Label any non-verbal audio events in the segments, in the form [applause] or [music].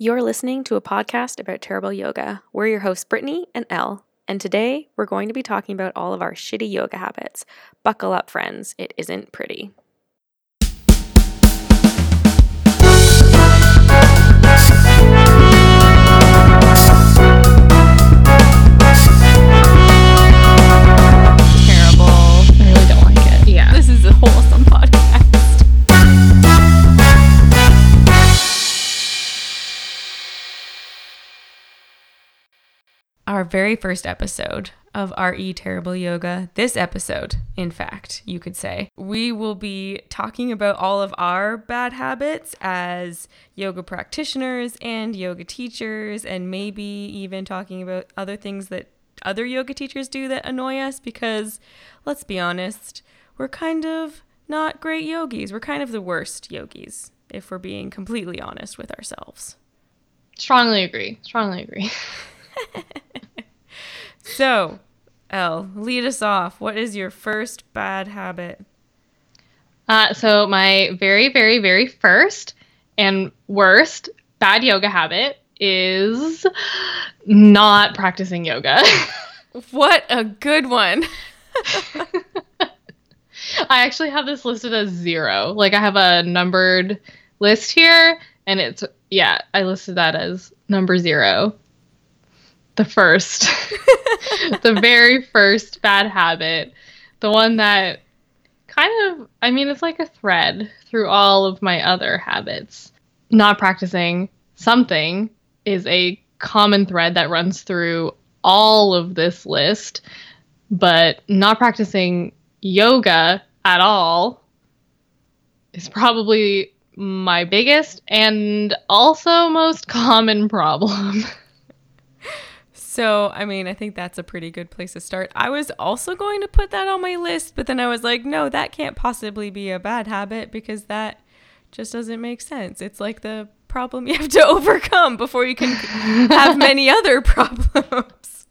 You're listening to a podcast about terrible yoga. We're your hosts, Brittany and Elle, and today we're going to be talking about all of our shitty yoga habits. Buckle up, friends, it isn't pretty. Very first episode of RE Terrible Yoga, this episode, in fact, you could say, we will be talking about all of our bad habits as yoga practitioners and yoga teachers, and maybe even talking about other things that other yoga teachers do that annoy us because, let's be honest, we're kind of not great yogis. We're kind of the worst yogis, if we're being completely honest with ourselves. Strongly agree. Strongly agree. [laughs] So, Elle, lead us off. What is your first bad habit? Uh, so my very, very, very first and worst bad yoga habit is not practicing yoga. [laughs] What a good one. [laughs] I actually have this listed as zero. Like I have a numbered list here, and it's yeah, I listed that as number zero. The first, [laughs] the very first bad habit, the one that kind of, I mean, it's like a thread through all of my other habits. Not practicing something is a common thread that runs through all of this list, but not practicing yoga at all is probably my biggest and also most common problem. [laughs] So, I mean, I think that's a pretty good place to start. I was also going to put that on my list, but then I was like, no, that can't possibly be a bad habit because that just doesn't make sense. It's like the problem [laughs] you have to overcome before you can [laughs] have many other [laughs] problems.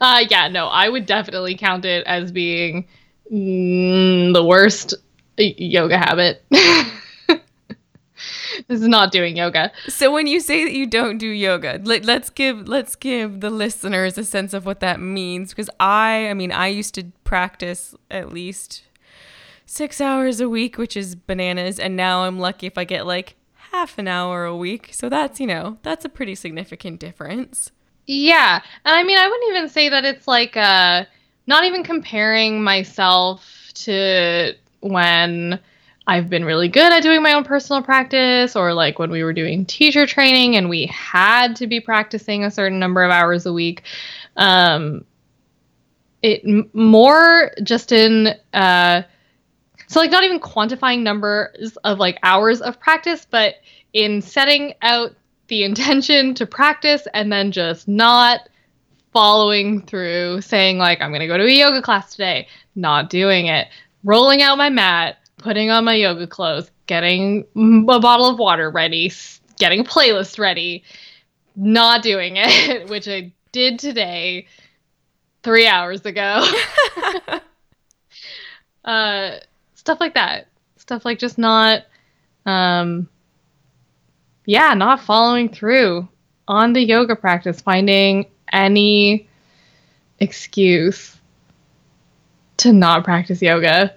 uh, yeah, no, I would definitely count it as being mm, the worst yoga habit. This is not doing yoga. So when you say that you don't do yoga, let, let's give let's give the listeners a sense of what that means because I I mean I used to practice at least 6 hours a week, which is bananas, and now I'm lucky if I get like half an hour a week. So that's, you know, that's a pretty significant difference. Yeah, and I mean, I wouldn't even say that it's like uh, not even comparing myself to when I've been really good at doing my own personal practice, or like when we were doing teacher training and we had to be practicing a certain number of hours a week. Um, it more just in uh, so like not even quantifying numbers of like hours of practice, but in setting out the [laughs] intention to practice and then just not following through saying like i'm to go to a yoga class today not doing it rolling out my mat putting on my yoga clothes getting a bottle of water ready getting a playlist ready not doing it [laughs] which i did today three hours ago. [laughs] Uh stuff like that. Stuff like just not um yeah, not following through on the yoga practice, finding any excuse to not practice yoga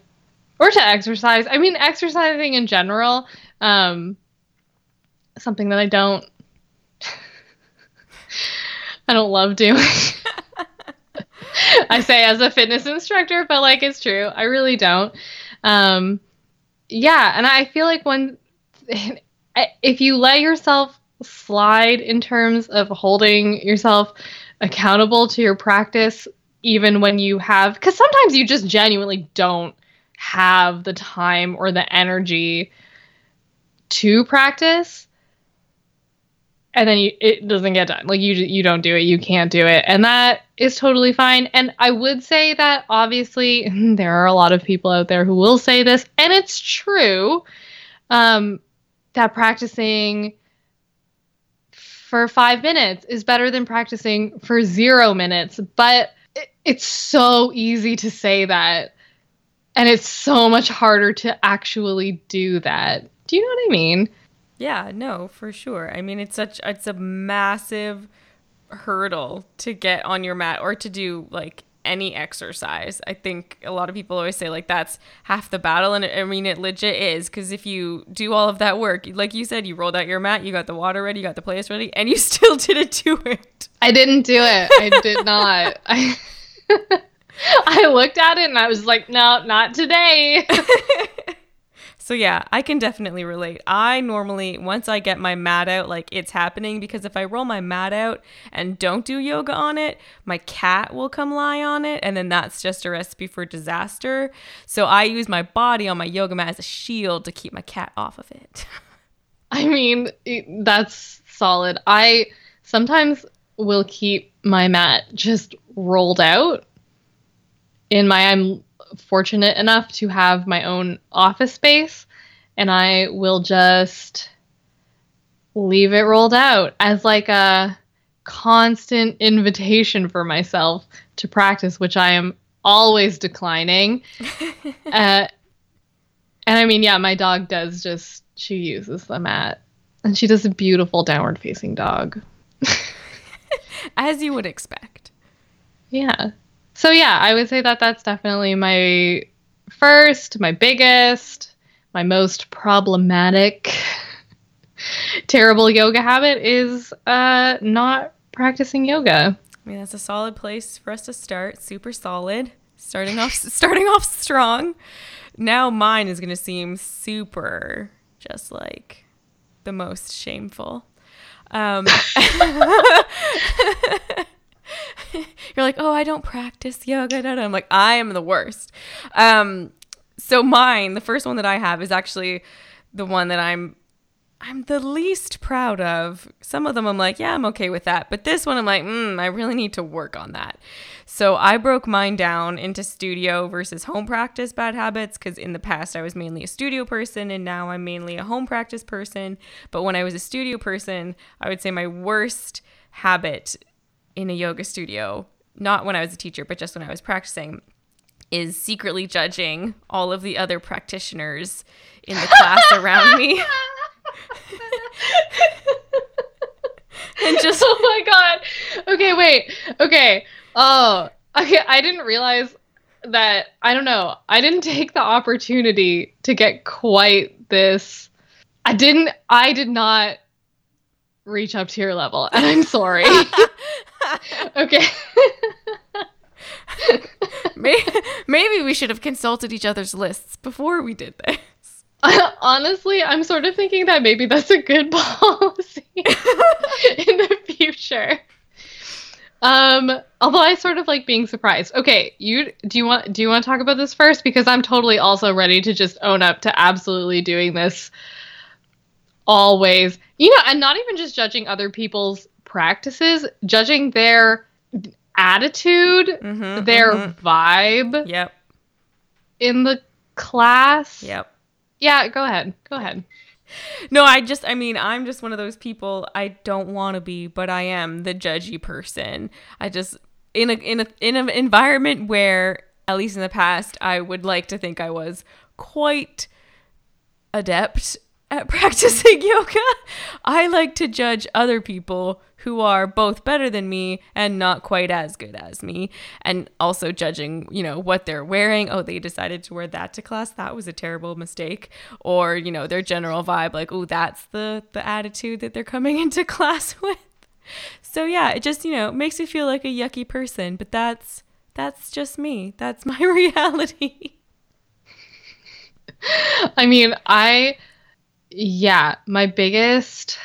or to exercise. I mean, exercising in general, um, something that I don't, [laughs] I don't love doing. I say as a fitness instructor, but like it's true. I really don't. Um, yeah, and I feel like when [laughs] if you let yourself slide in terms of holding yourself accountable to your practice even when you have cuz sometimes you just genuinely don't have the time or the energy to practice and then you, it doesn't get done like you you don't do it you can't do it and that is totally fine and i would say that obviously [laughs] there are a lot of people out there who will say this and it's true um that practicing for five minutes is better than practicing for zero minutes. But it, it's so easy to say that. And it's so much harder to actually do that. Do you know what I mean? Yeah, no, for sure. I mean, it's such it's a massive hurdle to get on your mat or to do like any exercise. I think a lot of people always say like that's half the battle and I mean it legit is cuz if you do all of that work, like you said you rolled out your mat, you got the water ready, you got the place ready and you [laughs] still didn't do it. I didn't do it. I did not. [laughs] I [laughs] I looked at it and I was like, "No, not today." [laughs] So yeah, I can definitely relate. I normally once I get my mat out, like it's happening because if I roll my mat out and don't do yoga on it, my cat will come lie on it and then that's just a recipe for disaster. So I use my body on my yoga mat as a shield to keep my cat off of it. [laughs] I mean, that's solid. I sometimes will keep my mat just rolled out in my I'm fortunate enough to have my own office space, and I will just leave it rolled out as like a constant invitation for myself to practice, which I am always declining. [laughs] uh, and I mean, yeah, my dog does just, she uses the mat. And she does a beautiful downward facing dog. [laughs] [laughs] As you would expect. Yeah. So yeah, I would say that that's definitely my first, my biggest, my most problematic [laughs] terrible yoga habit is uh not practicing yoga. I mean, that's a solid place for us to start. Super solid. Starting off [laughs] starting off strong. Now mine is going to seem super just like the most shameful. Um [laughs] [laughs] you're like, oh, I don't practice yoga. I'm like, I am the worst. Um, so mine, the first one that I have is actually the one that I'm I'm the least proud of. Some of them I'm like, yeah, I'm okay with that. But this one I'm like, mm, I really need to work on that. So I broke mine down into studio versus home practice bad habits because in the past I was mainly a studio person and now I'm mainly a home practice person. But when I was a studio person, I would say my worst habit in a yoga studio, not when I was a teacher, but just when I was practicing, is secretly judging all of the other practitioners in the class around me. and just oh my god. Okay, wait. Okay. Oh, okay. I didn't realize that. I don't know. I didn't take the opportunity to get quite this. I didn't. I did not reach up to your level, and I'm sorry. [laughs] okay. [laughs] Maybe we should have consulted each other's lists before we did this. [laughs] Honestly, I'm sort of thinking that maybe that's a good [laughs] policy in the future. Um, although I sort of like being surprised. Okay, you do you want do you want to talk about this first because I'm totally also ready to just own up to absolutely doing this always. You know, and not even just judging other people's practices, judging their attitude, mm-hmm, their mm-hmm. vibe. Yep. In the class. Yep. Yeah, go ahead. Go ahead. No, I just I mean, I'm just one of those people I don't want to be, but I am the judgy person. I just in a in a in an environment where at least in the past I would like to think I was quite adept at [laughs] practicing yoga. I like to judge other people who are both better than me and not quite as good as me and also judging, you know, what they're wearing. Oh, they decided to wear that to class. That was a terrible mistake. Or, you know, their general vibe like, "Oh, that's the the attitude that they're coming [laughs] into class with." So, yeah, it just, you know, makes me feel like a yucky person, but that's that's just me. That's [laughs] my reality. I mean, I yeah, my biggest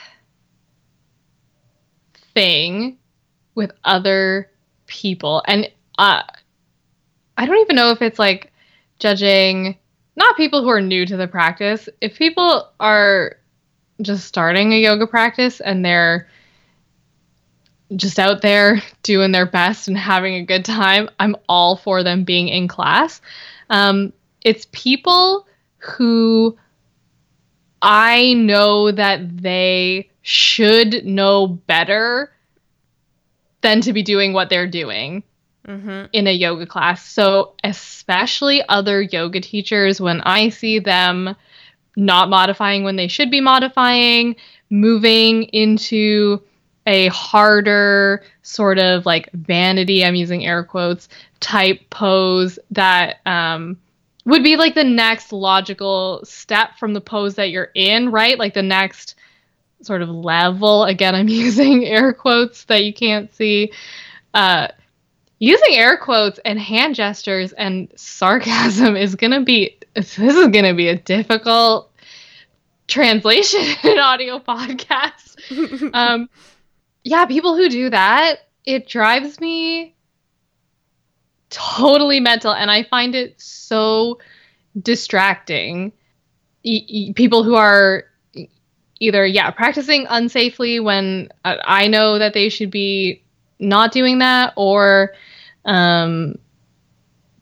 thing with other people, and uh, I don't even know if it's like judging not people who are new to the practice. If people are just starting a yoga practice and they're just out there [laughs] doing their best and having a good time, I'm all for them being in class. Um, it's people who I know that they should know better than to be doing what they're doing mm-hmm. in a yoga class. So, especially other yoga teachers, when I see them not modifying when they should be modifying, moving into a harder sort of like vanity, I'm using air quotes, type pose that um, would be like the next logical step from the pose that you're in, right? Like the next sort of level. Again, I'm [laughs] using air quotes that you can't see. Uh, using air quotes and hand gestures and sarcasm is going to be this is going to be a difficult translation [laughs] in audio podcast. [laughs] um, yeah, people who do that, it drives me totally mental, and I find it so distracting. E- e- people who are either yeah practicing unsafely when uh, I know that they should be not doing that, or um,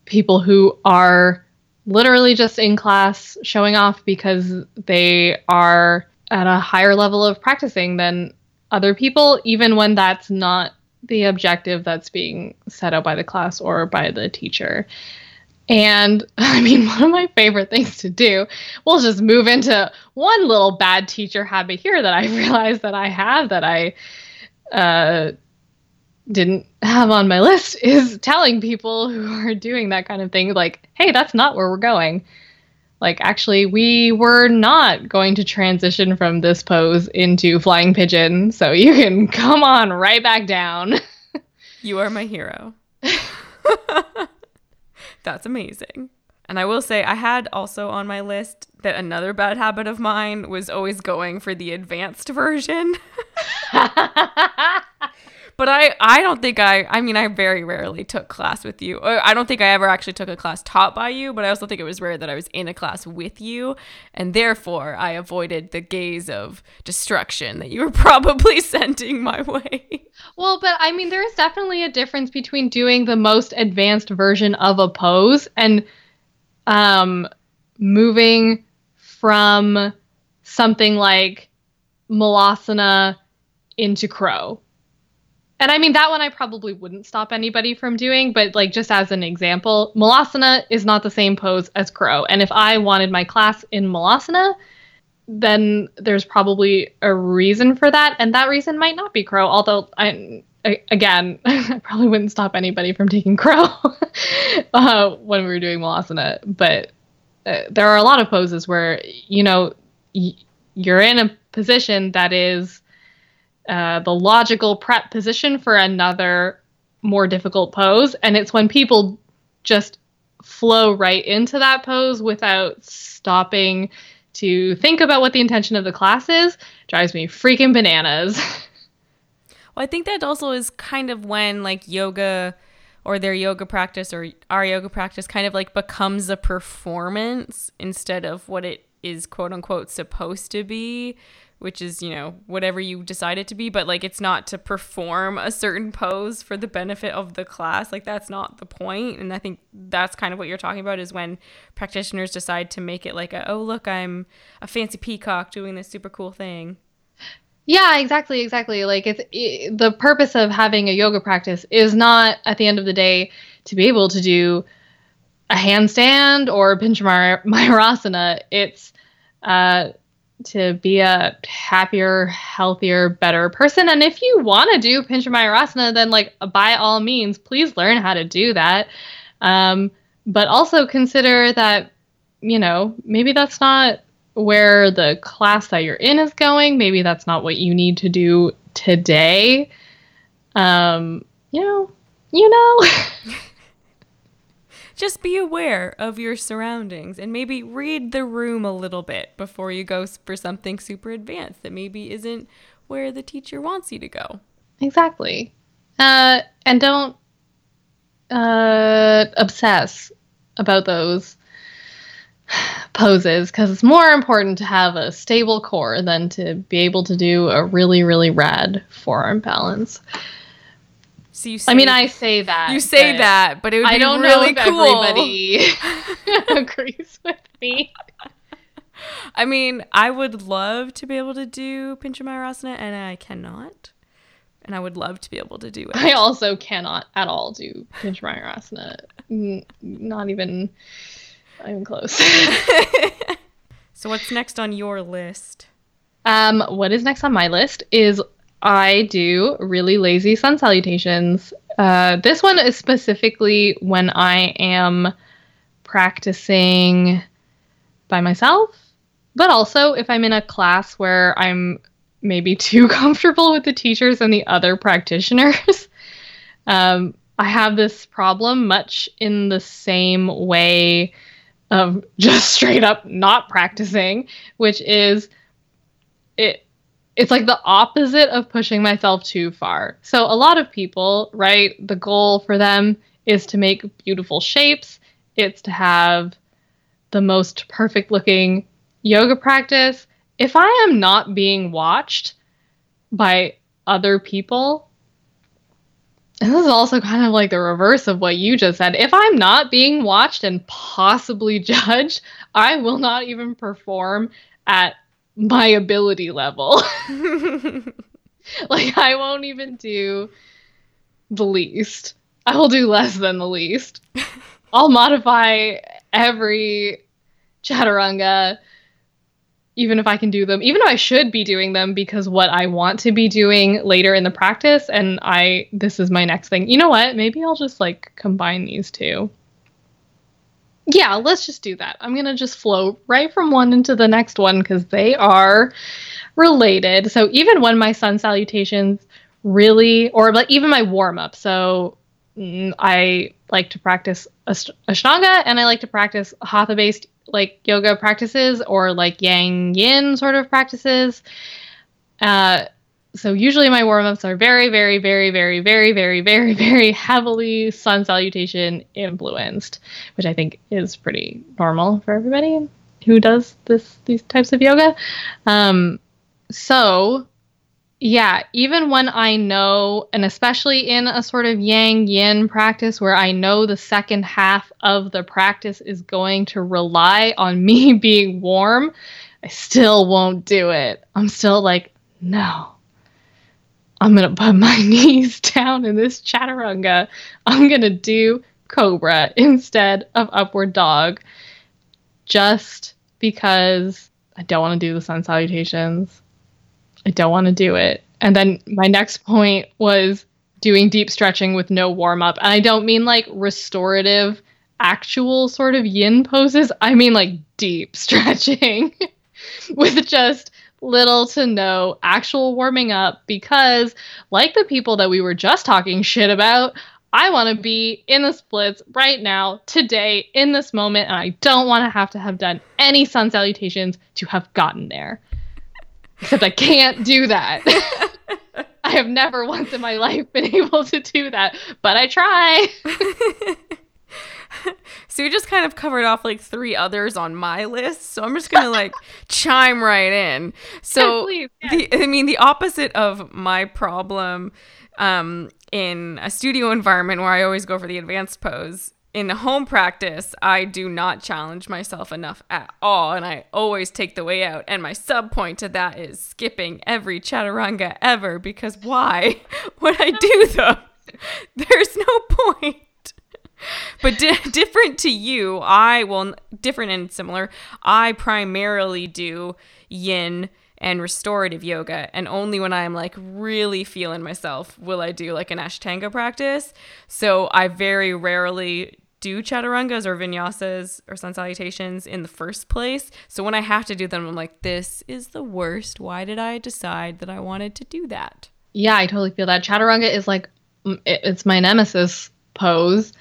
people who are literally just in class showing off because they are at a higher level of practicing than other people, even when that's not the objective that's being set out by the class or by the teacher. And [laughs] I mean, one of my favorite things to do, we'll just move into one little bad teacher habit here that I [laughs] realized that I have that I uh, didn't have on my list [laughs] is telling people who are doing that kind of thing, like, hey, that's not where we're going. Like, actually, we were not going to transition from this pose into flying pigeon, so you can come on right back down. you are my hero. That's amazing. And I will say, I had also on my list that another bad habit of mine was always going for the advanced version. [laughs] [laughs] but I, I don't think I, I mean, I very rarely took class with you. I don't think I ever actually took a class taught by you, but I also think it was rare that I was in a class with you. And therefore, I avoided the gaze of destruction that you were [laughs] probably sending my way. Well, but I mean, there's definitely a difference between doing the most advanced version of a pose and um, moving from something like Malasana into crow and I mean that one I probably wouldn't stop anybody from doing, but like just as an example, Malasana is not the same pose as crow. And if I wanted my class in Malasana, then there's probably a reason for that, and that reason might not be crow. Although I, I again, [laughs] I probably wouldn't stop anybody from taking crow [laughs] uh, when we were doing Malasana. But uh, there are a lot of poses where you know y- you're in a position that is uh, the logical prep position for another more difficult pose. And it's when people just flow right into that pose without stopping to think about what the intention of the class is drives me freaking bananas. [laughs] well, I think that also is kind of when like yoga or their yoga practice or our yoga practice kind of like becomes a performance instead of what it is quote unquote supposed to be which is, you know, whatever you decide it to be, but like it's not to perform a certain pose for the benefit of the class. Like that's not the point. And I think that's kind of what you're talking about is when practitioners decide to make it like a, oh, look, I'm a fancy peacock doing this super cool thing. Yeah, exactly, exactly. Like it's it, the purpose of having a yoga practice is not at the end of the day to be able to do a handstand or Pincha Mayurasana. [laughs] It's uh, to be a happier, healthier, better person. And if you want to do Pincha Mayurasana, then like by all means, please learn how to do that. Um, but also consider that, you know, maybe that's not where the class that you're in is going. Maybe that's not what you need to do today. Um, you know, you know. [laughs] just be aware of your surroundings and maybe read the room a little bit before you go for something super advanced that maybe isn't where the teacher wants you to go. Exactly. Uh, and don't uh, obsess about those poses because it's more important to have a stable core than to be able to do a really, really rad forearm balance. So you say, I mean, I say that. You say that, but it would I don't really know if cool. everybody [laughs] [laughs] agrees with me. I mean, I would love to be able to do Pincha Mayurasana, and I cannot. And I would love to be able to do it. I also cannot at all do Pincha Mayurasana. N- not even, not even close. [laughs] So what's next on your list? Um, what is next on my list is I do really lazy sun salutations. Uh, this one is specifically when I am practicing by myself, but also if I'm in a class where I'm maybe [laughs] too comfortable with the teachers and the other practitioners. [laughs] um, I have this problem much in the same way of [laughs] just straight up not practicing, which is it it's like the opposite of pushing myself too far. So a lot of people, right, the goal for them is to make beautiful shapes. It's to have the most perfect looking yoga practice. If I am not being watched by other people, and this is also kind of like the reverse of what you just said. If I'm not being watched and possibly [laughs] judged, I will not even perform at my ability level. [laughs] [laughs] like I won't even do the least. I will do less than the least. [laughs] I'll modify every chaturanga even if I can do them, even though I should be doing them because what I want to be doing later in the practice and I this is my next thing. You know what? Maybe I'll just like combine these two yeah, let's just do that. I'm going to just flow right from one into the next one because they are related. So even when my sun salutations really, or like even my warm up, so mm, I like to practice Ashtanga and I like to practice Hatha based like yoga practices or like Yang Yin sort of practices. Uh, so usually my warm-ups are very, very, very, very, very, very, very, very heavily sun salutation influenced, which I think is pretty normal for everybody who does this these types of yoga. Um, so yeah, even when I know, and especially in a sort of yang yin practice where I know the second half of the practice is going to rely on me [laughs] being warm, I still won't do it. I'm still like, no, I'm going to put my [laughs] knees down in this chaturanga. I'm going to do cobra instead of upward dog just because I don't want to do the sun salutations. I don't want to do it. And then my next point was doing deep stretching with no warm up. And I don't mean like restorative, actual sort of yin poses. I mean like deep [laughs] stretching with just little to no actual warming up because, like the people that we were just talking shit about, I want to be in the splits right now, today, in this moment, and I don't want to have to have done any sun salutations to have gotten there. Except I can't do that. [laughs] I have never once in my life been able to do that, but I try. [laughs] [laughs] so you just kind of covered off like three others on my list. So I'm just gonna like [laughs] chime right in. So Please, the I mean the opposite of my problem um, in a studio environment where I always go for the advanced pose. In home practice, I do not challenge myself enough at all, and I always take the way out. And my sub point to that is skipping every chaturanga ever because why [laughs] would I do them? There's no point but di- [laughs] different to you, I will different and similar. I primarily do yin and restorative yoga and only when I'm like really feeling myself will I do like an ashtanga practice. So I very rarely do chaturangas or vinyasas or sun salutations in the first place. So when I have to do them I'm like this is the worst. Why did I decide that I wanted to do that? Yeah, I totally feel that. Chaturanga is like it's my nemesis pose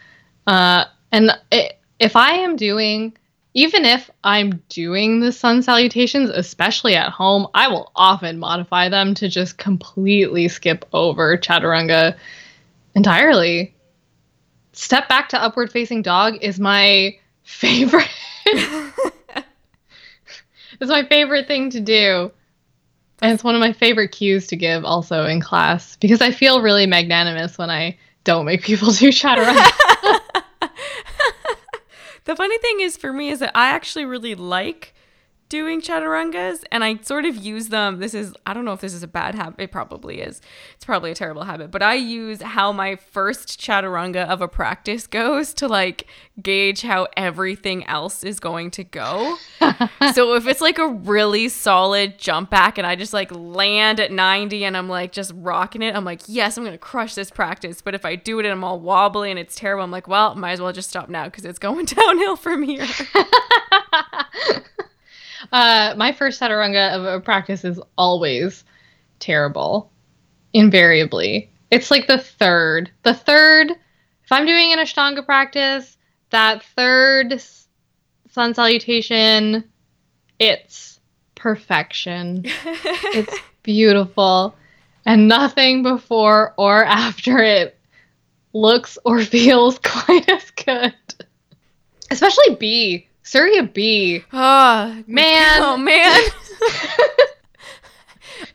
uh, and it, if I am doing, even if I'm doing the sun salutations, especially at home, I will often modify them to just completely skip over chaturanga entirely. Step back to upward facing dog is my [laughs] favorite. [laughs] it's my favorite thing to do. And it's one of my favorite cues to give also in class because I feel really magnanimous when I don't make people [laughs] do chaturanga. The funny thing is for me is that I actually really like doing chaturangas and I sort of use them. This is, I don't know if this is a bad habit. It probably is. It's probably a terrible habit, but I use how my first chaturanga of a practice [laughs] goes to like gauge how everything else is going to go. [laughs] so if it's like a really solid jump back and I just like land at 90 and I'm like just rocking it, I'm like, yes, I'm going to crush this practice. But if I do it and I'm all wobbly and it's terrible, I'm like, well, might as well just stop now because it's going [laughs] downhill from here. Uh, my first chaturanga of a practice is always terrible, invariably. It's like the third. The third, if I'm doing an Ashtanga practice, that third sun salutation, it's perfection. [laughs] it's beautiful. And nothing before or after it looks or [laughs] feels quite as good. Especially B. Surya B. Oh, man. Oh, man. [laughs]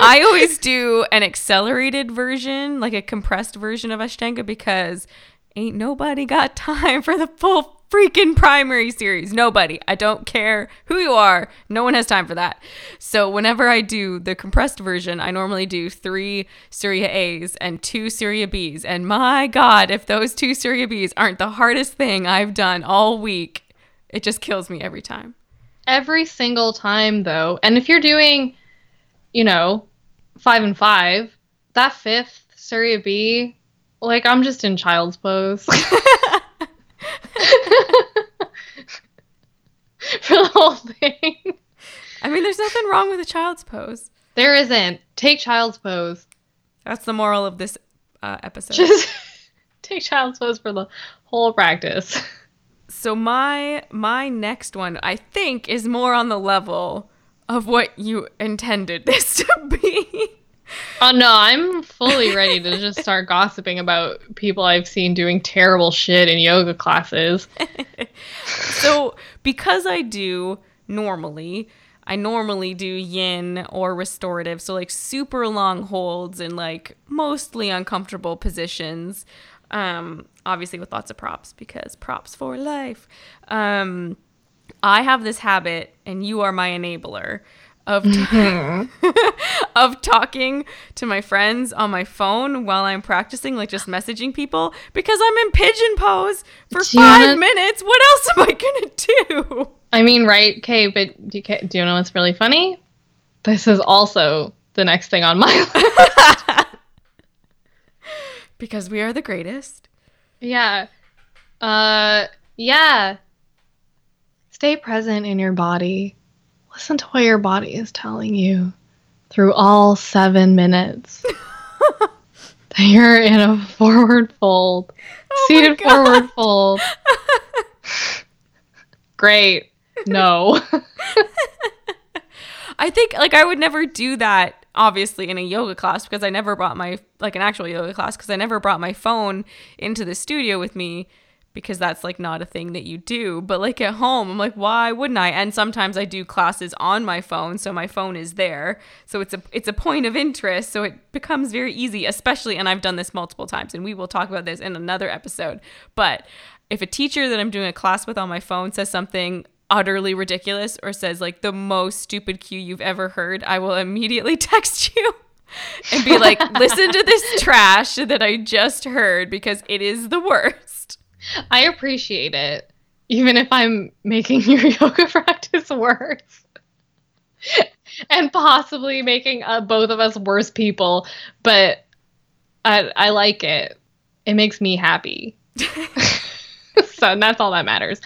I, always do an accelerated version, like a compressed version of Ashtanga, because ain't nobody got time for the full freaking primary series. Nobody. I don't care who you are. No one has time for that. So whenever I do the compressed version, I normally do three Surya A's and two Surya B's. And my God, if those two Surya B's aren't the hardest thing I've done all week, it just kills me every time. Every single time, though. And if you're doing, you know, five and five, that fifth Surya B, like I'm just in child's pose. [laughs] For the whole thing. I mean, there's nothing wrong with a child's pose. There isn't. Take child's pose. That's the moral of this uh, episode. Just [laughs] take child's pose for the whole practice. [laughs] So my my next one I think is more on the level of what you intended [laughs] this to be. Oh no, I'm fully ready to just start gossiping about people I've seen doing terrible shit in yoga classes. [laughs] so, because I do normally, I normally do yin or restorative, so like super long holds and like mostly uncomfortable positions. Um, obviously with lots of props because props for life. Um, I have this habit, and you are my enabler of mm-hmm. [laughs] [laughs] of talking to my friends on my phone while I'm practicing, like just messaging people because I'm in pigeon pose for five minutes. What else am I gonna do? I mean, right? Okay, but do you, do you know what's really funny? This is also the next thing on my [laughs] list because we are the greatest. Yeah. Uh yeah. Stay present in your body. Listen to what your body is telling you through all 7 minutes. [laughs] that you're in a forward fold. Oh seated forward [laughs] fold. Great. No. [laughs] I think like I would never do that obviously in a yoga class because I never brought my like an actual yoga class because I never brought my phone into the studio with me because that's like not a thing that you do. But like at home, I'm like, why wouldn't I? And sometimes I do classes on my phone, so my phone is there. So it's a it's a point of interest, so it becomes very easy, especially and I've done this multiple times and we will talk about this in another episode. But if a teacher that I'm doing a class with on my phone says something utterly ridiculous or says like the most stupid cue you've ever heard, I will immediately [laughs] text you and be like, listen to this [laughs] trash that I just heard because it is the worst. I appreciate it, even if I'm making [laughs] your yoga practice worse. and possibly making uh, both of us worse people, but I, I like it. It makes me happy. so that's all that matters.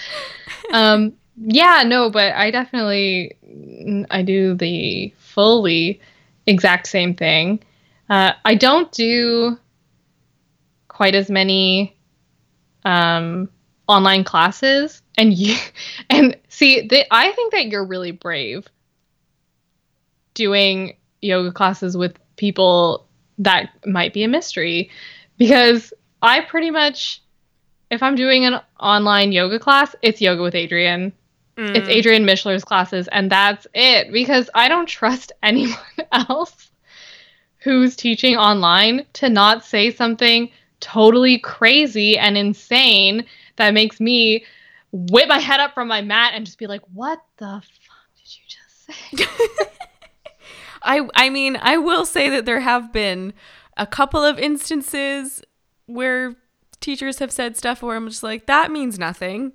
Um, yeah, no, but I definitely I do the fully exact same thing. Uh, I don't do quite as many um, online classes, and you [laughs] and see, the, I think that you're really brave doing yoga classes with people that might be a mystery, because I pretty much, if I'm doing an online yoga class, it's yoga with Adriene Mm. It's Adriene Mishler's classes, and that's it because I don't trust [laughs] anyone else who's teaching online to not say something totally crazy and insane that makes me whip my head up from my mat and just be like, what the fuck? Did you just say. [laughs] I I mean, I will say that there have been a couple of instances where teachers have said stuff where I'm just like, that means nothing.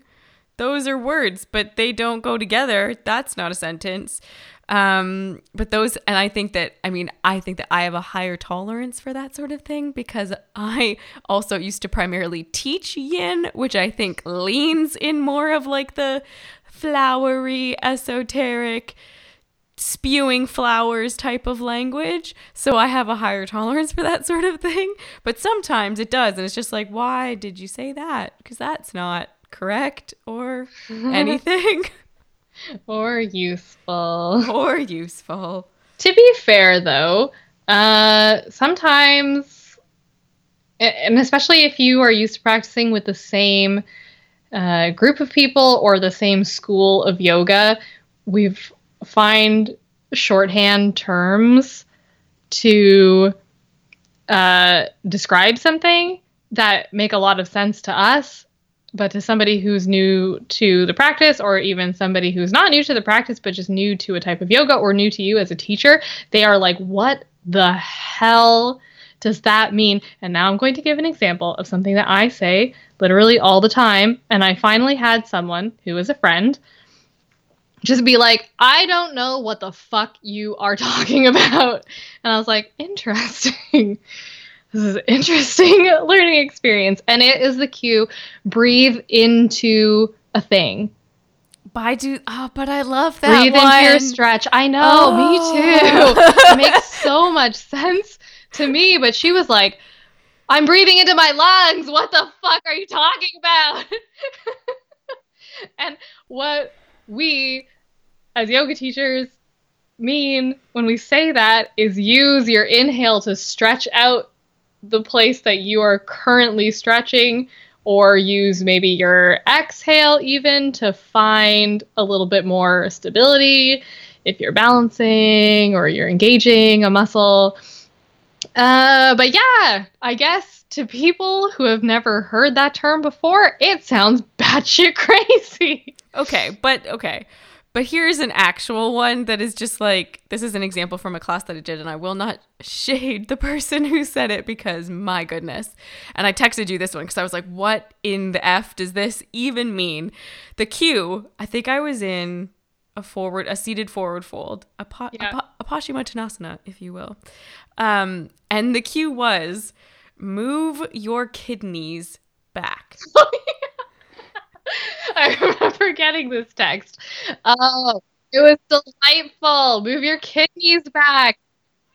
Those are words, but they don't go together. That's not a sentence. Um, but those, and I think that, I mean, I think that I have a higher tolerance for that sort of thing because I also used to primarily teach yin, which I think leans in more of like the flowery, esoteric, spewing flowers type of language. So I have a higher tolerance for that [laughs] sort of thing. But sometimes it does. And it's just like, why did you say that? Because that's not correct or [laughs] anything or useful. or useful. To be fair, though, uh, sometimes, and especially if you are used to practicing with the same uh, group of people or the same school of yoga, we've find shorthand terms to uh, describe something that make a lot of sense to us but to somebody who's new to the practice or even somebody who's not new to the practice but just new to a type of yoga or new to you as a teacher they are like what the hell does that mean and now i'm going to give an example of something that i say literally all the time and i finally had someone who is a friend just be like, I don't know what the fuck you are [laughs] talking about. And I was like, interesting. This is an [laughs] interesting [laughs] learning experience. And it is the cue breathe into a thing. But I do, oh, but I love that. Breathe one. into your stretch. I know, oh. me too. [laughs] it makes so much sense to me. But she was like, I'm breathing into my lungs. What the fuck are you talking about? and what we as yoga teachers mean when we say that is use your inhale to stretch out the place that you are currently stretching or use maybe your exhale even to find a little bit more stability if you're balancing or you're engaging a muscle. Uh, but yeah, I guess to people who have never heard that term before, it sounds [laughs] batshit crazy. Okay, but okay. But here's an actual one that is just like this is an example from a class that I did, and I will not [laughs] shade the person who said it because my goodness. And I texted you this one because I was like, what in the F does this even mean? The cue, I think I was in a forward, a seated forward fold, a, po- yeah. a, po- a Paschimottanasana, if you will. Um, and the cue was move your kidneys back. [laughs] [laughs] I remember getting this text. Oh, it was delightful. Move your kidneys back.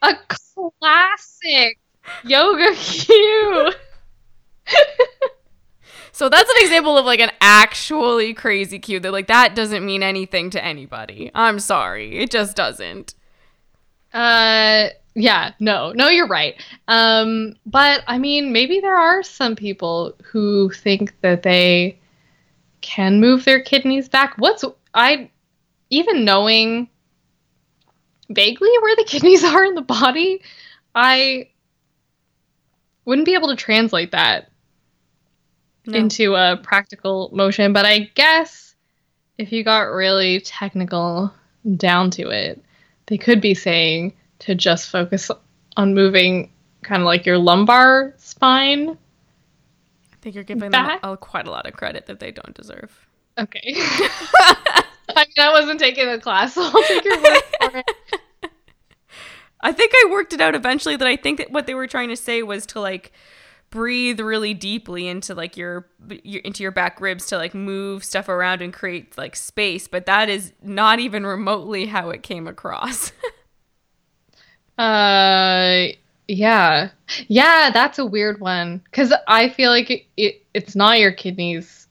A classic yoga [laughs] cue. so that's an example of like an actually crazy cue that like that doesn't mean anything to anybody. I'm sorry. It just doesn't. Uh yeah, no. No, you're right. Um but I mean, maybe there are some people who think that they can move their kidneys back. What's I even knowing vaguely where the [laughs] kidneys are in the body, I wouldn't be able to translate that no. into a practical motion. But I guess if you got really technical down to it, they could be saying to just focus on moving kind of like your lumbar spine think you're giving them a, quite a lot of credit that they don't deserve. Okay. [laughs] I mean, I wasn't taking the class, so I'll take your word for it. [laughs] I think I worked it out eventually that I think that what they were trying to say was to like breathe really deeply into like your, your into your back ribs to like move stuff around and create like space, but that is not even remotely how it came across. [laughs] uh yeah. Yeah, that's a weird one cuz I feel like it, it, it's not your kidneys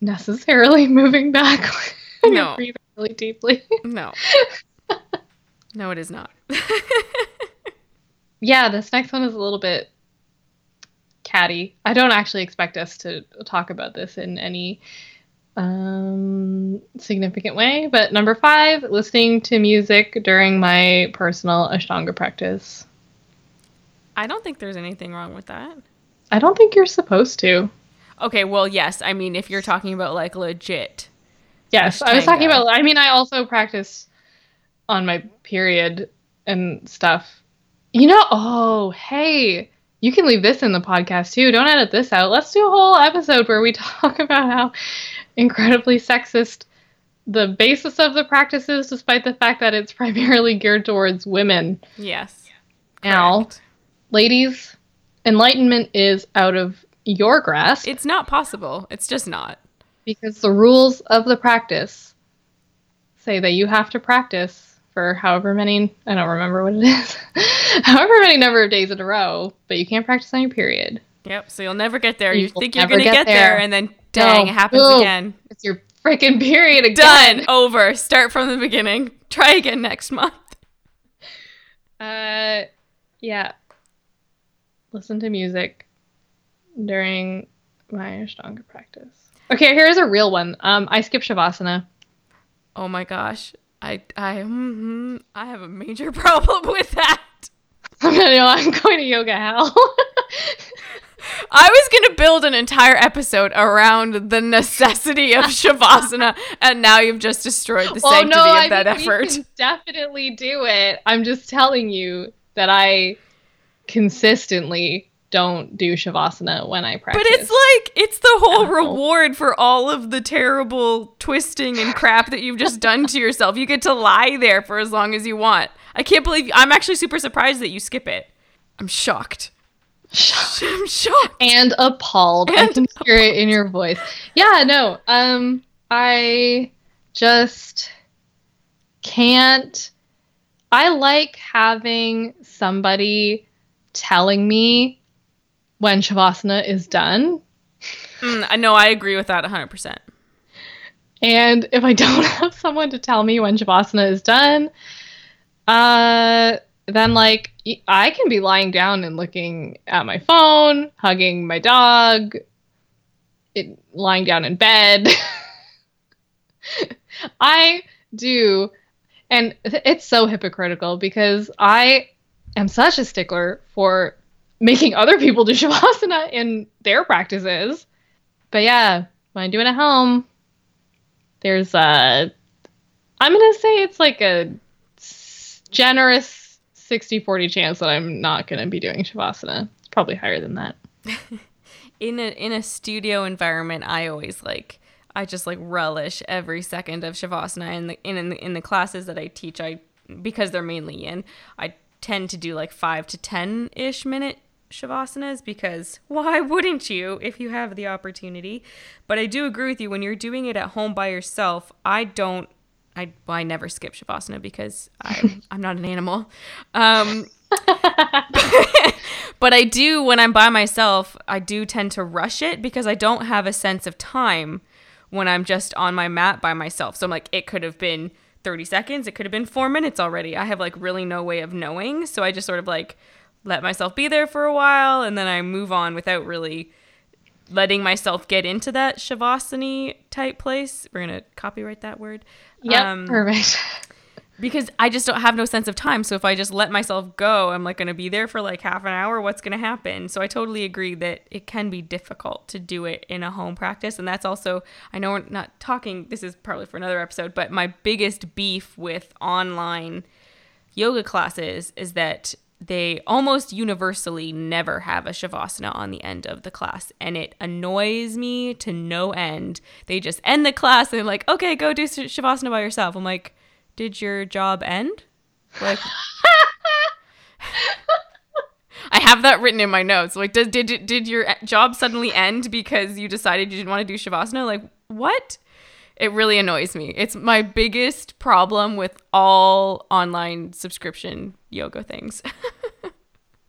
necessarily [laughs] moving back [laughs] no. breathing really deeply. [laughs] No. no, it is not. yeah, this next one is a little bit catty. I don't actually expect us to talk about this in any um, significant way, but number 5, listening to music during my personal Ashtanga practice. I don't think there's anything wrong with that. I don't think you're supposed to. Okay, well, yes. I mean, if you're talking about like legit. Yes, I was talking about. I mean, I also practice on my period and stuff. You know, oh, hey, you can leave this in the podcast too. Don't edit this out. Let's do a whole episode where we [laughs] talk about how incredibly sexist the basis of the practice is, despite the fact that it's [laughs] primarily geared towards women. Yes. Now, correct. Ladies, enlightenment is out of your grasp It's not possible. It's just not. because the rules of the practice say that you have to practice for however many, I don't remember what it is, [laughs] however many number of days in a row, but you can't practice on your period. Yep. So you'll never get there. You You, think you're gonna get get, there. there. and then dang, No. it happens again. It's your freaking period again. Done. Over. Start from the beginning. Try again next month. Uh, yeah. Listen to music during my Ashtanga practice. Okay, here's a real one. Um, I skip Shavasana. Oh my gosh. I I mhm, I have a major [laughs] problem with that. [laughs] I'm gonna know I'm going to yoga hell. [laughs] I was gonna build an entire episode around the necessity of shavasana, and now you've just destroyed the well, sanctity no, I of that mean, effort. We can definitely do it. I'm just telling you that I consistently don't do Shavasana when I practice. But it's like it's the whole reward for all of the terrible twisting and crap that you've just done to yourself. You get to lie there for as long as you want. I can't believe I'm actually super surprised that you skip it. I'm shocked. I'm shocked. and appalled. I And can hear it in your voice. Yeah, no. Um, I just can't. I like having somebody telling me when shavasana is done, Mm, I know I agree with that 100%. and if I [laughs] don't have someone to tell me when shavasana is done, uh, then like I can be lying down and looking at my phone, hugging my dog, it, lying down in bed. [laughs] I do, and it's so hypocritical because I am such a stickler for making other people do [laughs] shavasana in their practices. But yeah, when I do it at home, there's a, I'm gonna say it's like a generous 60-40 chance that I'm not gonna be doing shavasana. It's probably higher than that. [laughs] in a in a studio environment i always like i just like relish every second of shavasana in the in, in the in the classes that i teach i because they're mainly in i tend to do like 5 to 10 ish minute shavasanas because [laughs] why wouldn't you if you have the opportunity but i do agree with you when you're doing it at home by yourself i don't I, well, I never skip shavasana because I'm, [laughs] I'm not an animal. Um, [laughs] but I do when I'm by myself, I do tend to rush it because I don't have a sense of time when I'm just on my mat by myself. So I'm like, it could have been 30 seconds, it could have been four minutes already. I have like really no way of knowing. So I just sort of like let myself be there for a while and then I move on without really letting myself get into that shavasana type place. We're going to copyright that word. Yeah. Um, perfect. [laughs] because I just don't have no sense of time. So if I just let myself go, I'm like going to be there for like half an hour. What's going to happen? So I totally agree that it can be difficult to do it in a home practice. And that's also, I know we're not talking, this is probably for another episode, but my biggest beef with online yoga classes is that they almost universally never have a shavasana on the end of the class and it annoys me to no end they just end the class and they're like okay go do sh- shavasana by yourself i'm like did your job end like [laughs] i have that written in my notes like did, did, did your job suddenly end because you decided you didn't want to do shavasana like what it really annoys me. It's my biggest problem with all online subscription yoga things. [laughs]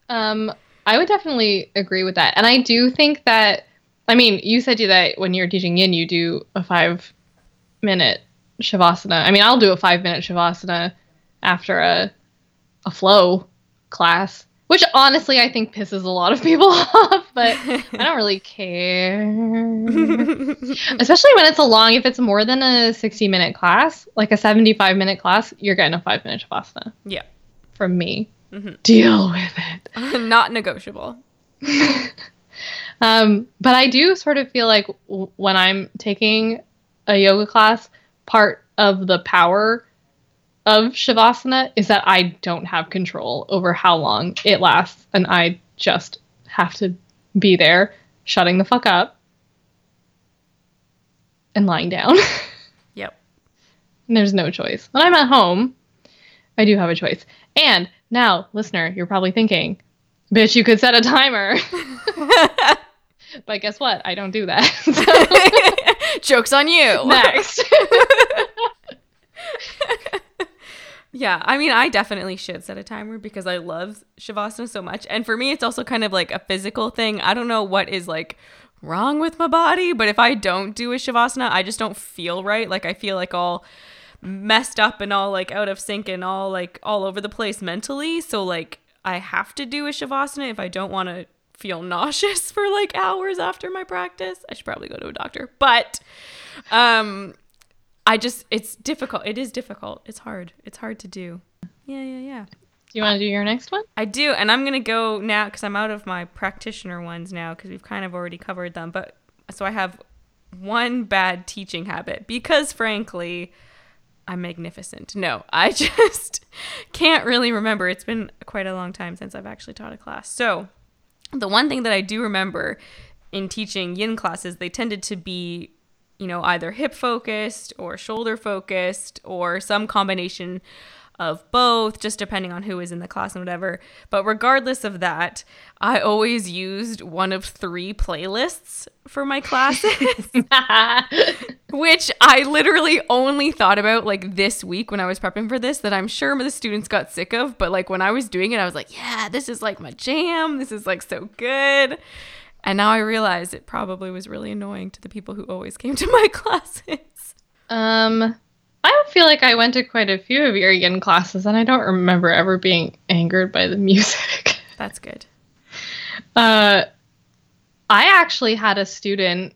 Um, I would definitely agree with that. And I do think that, I mean, you said you that when you're teaching yin, you do a five minute shavasana. I mean, I'll do a five minute shavasana after a, a flow class, which honestly I think pisses a lot of people [laughs] off, but I don't really care. [laughs] Especially when it's a long, if it's more than a 60 minute class, like a 75 minute class, you're getting a five minute shavasana yeah. from me. Mhm. Deal with it. [laughs] Not negotiable. Um, but I do sort of feel like w- when I'm taking a yoga class, part of the power of Shavasana is that I don't have control over how long it lasts, and I just have to be there, shutting the fuck up, and lying down. [laughs] Yep. And there's no choice. When I'm at home, I do have a choice. And now, listener, you're probably thinking, bitch, you could set a timer. [laughs] [laughs] but guess what? I don't do that. [laughs] So, [laughs] Joke's on you. next. [laughs] Yeah, I mean, I definitely should set a timer because I love Shavasana so much. And for me, it's also kind of like a physical thing. I don't know what is like wrong with my body, but if I don't do a Shavasana, I just don't feel right. Like, I feel like all messed up and all like out of sync and all like all over the place mentally. So, like, I have to do a Shavasana if I don't want to feel nauseous [laughs] for like hours after my practice. I should probably go to a doctor. But, um, I just it's difficult. It is difficult. It's hard. It's hard to do. Yeah, yeah, yeah. do you want to do your next one? I do, and I'm gonna go now because I'm out of my practitioner ones now because we've kind of already covered them. But so I have one bad teaching habit because, frankly, I'm magnificent. No, I [laughs] just can't really remember. It's been quite a long time since I've actually taught a class. So the one thing that I do remember in teaching yin classes, they tended to be you know, either hip focused or shoulder focused or some combination of both, just depending on who is in the class and whatever. But regardless of that, I always used one of three playlists for my classes, [laughs] which I literally only thought about like this week when I was prepping for this that I'm sure the students got sick of. But like when I was doing it, I was like, yeah, this is like my jam. This is like so good. And now I realize it probably was really annoying to the people who always came to my [laughs] classes. Um, I don't feel like I went to quite a few of your yin classes, and I don't remember ever being angered by the [laughs] music. That's good. Uh, I actually had a student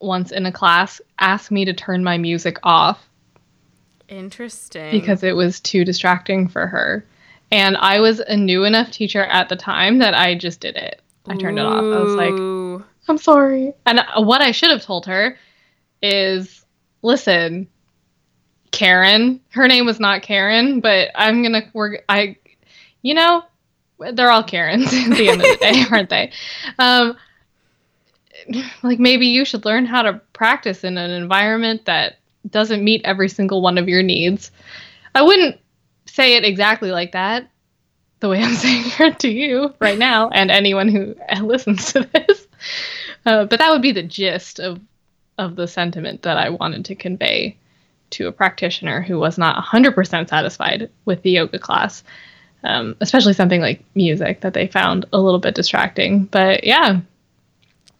once in a class ask me to turn my music off Interesting. because it was too distracting for her. And I was a new enough teacher at the time that I just did it. I turned it off. I was like, Ooh. I'm sorry. And uh, what I should have told her is listen, Karen, her name was not Karen, but I'm to, we're, I, you know, they're all Karens [laughs] at the end of the day, aren't they? Um, like maybe you should learn how to practice in an environment that doesn't meet every single one of your needs. I wouldn't say it exactly like that, the way I'm [laughs] saying it to you right now, and anyone who [laughs] listens to this. Uh, but that would be the gist of of the sentiment that I wanted to convey to a practitioner who was not 100% satisfied with the yoga class, um, especially something like music that they found a little bit distracting. But yeah,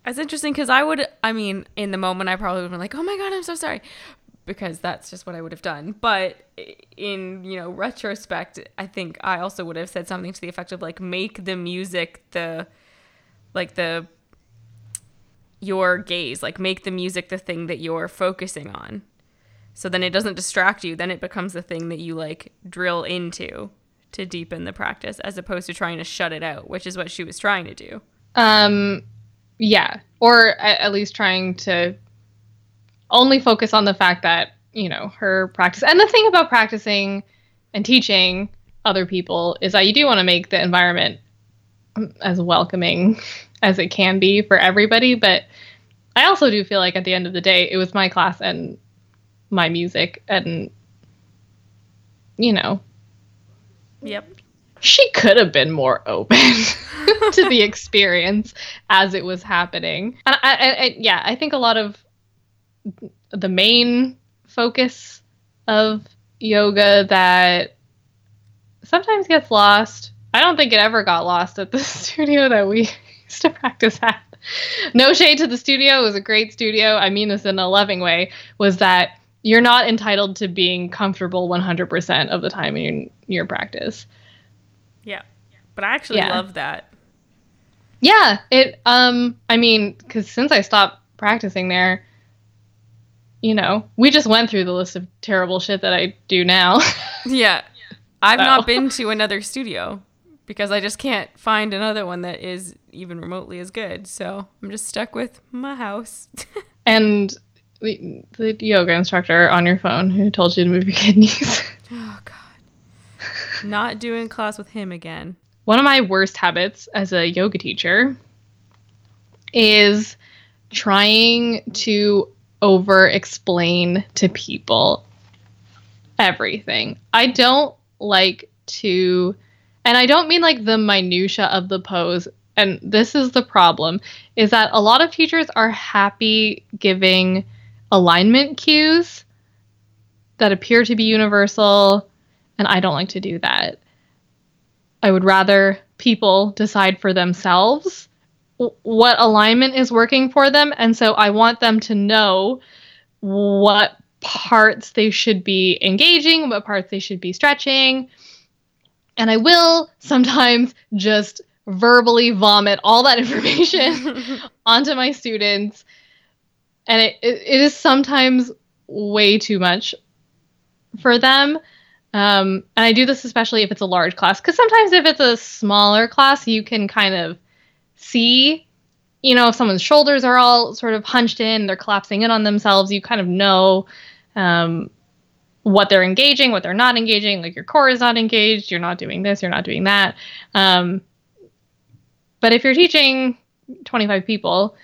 That's interesting because I would, I mean, in the moment, I probably would have been like, oh my God, I'm so sorry. Because that's just what I would have done. But in, you know, retrospect, I think I also would have said something to the effect of like, make the music the, like the, your gaze, like make the music the thing that you're focusing on. So then it doesn't distract you. Then it becomes the thing that you like drill into to deepen the practice as opposed to trying to shut it out, which is what she was trying to do. Um, yeah, or at, at least trying to only focus on the fact that you know her practice. And the thing about practicing and teaching other people is that you do want to make the environment as welcoming [laughs] as it can be for everybody. But I also do feel like at the end of the day, it was my class and my music, and you know, Yep. she could have been more open [laughs] to the experience as it was happening. And I, I, I, yeah, I think a lot of the main focus of yoga that sometimes gets lost. I don't think it ever got lost at the [laughs] studio that we used to practice at. No shade to the studio; it was a great studio. I mean this in a loving way. Was that you're not entitled to being comfortable 100% of the time in your, your practice. Yeah. But I actually Yeah. love that. Yeah, it um I mean cuz since I stopped practicing there you know, we just went through the list of terrible shit that I do now. [laughs] Yeah. I've So. not been to another studio because I just can't find another one that is even remotely as good. So I'm just stuck with my house. [laughs] and the, the yoga instructor on your phone who told you to move your [laughs] kidneys. oh, God. Not doing class with him again. One of my worst habits as a yoga teacher is trying to over explain to people everything. I don't like to and I don't mean like the minutia of the pose and this is the problem is that a lot of teachers are happy giving alignment cues that appear to be universal and I don't like to do that. I would rather people decide for themselves what alignment is working for them and so I want them to know what parts they should be engaging, what parts they should be stretching. And I will sometimes just verbally vomit all that [laughs] information [laughs] onto my students. And it, it, it is sometimes way too much for them. Um, and I do this especially if it's a large class, because sometimes if it's a smaller class, you can kind of see, you know, if someone's shoulders are all sort of hunched in, they're collapsing in on themselves, you kind of know um, what they're engaging, what they're not engaging. Like your core is not engaged, you're not doing this, you're not doing that. Um, but if you're teaching 25 people,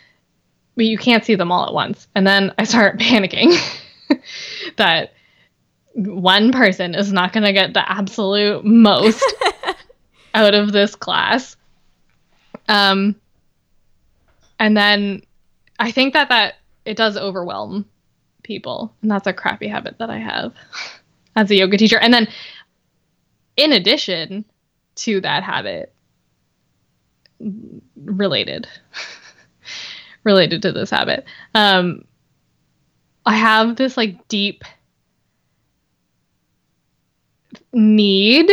you can't see them all at once. And then I start [laughs] panicking [laughs] that one person is not going to get the absolute most [laughs] out of this class. Um, and then I think that that it does overwhelm people, and that's a crappy habit that I have as a yoga teacher. And then, in addition to that habit, related, related to this habit, um, I have this like deep need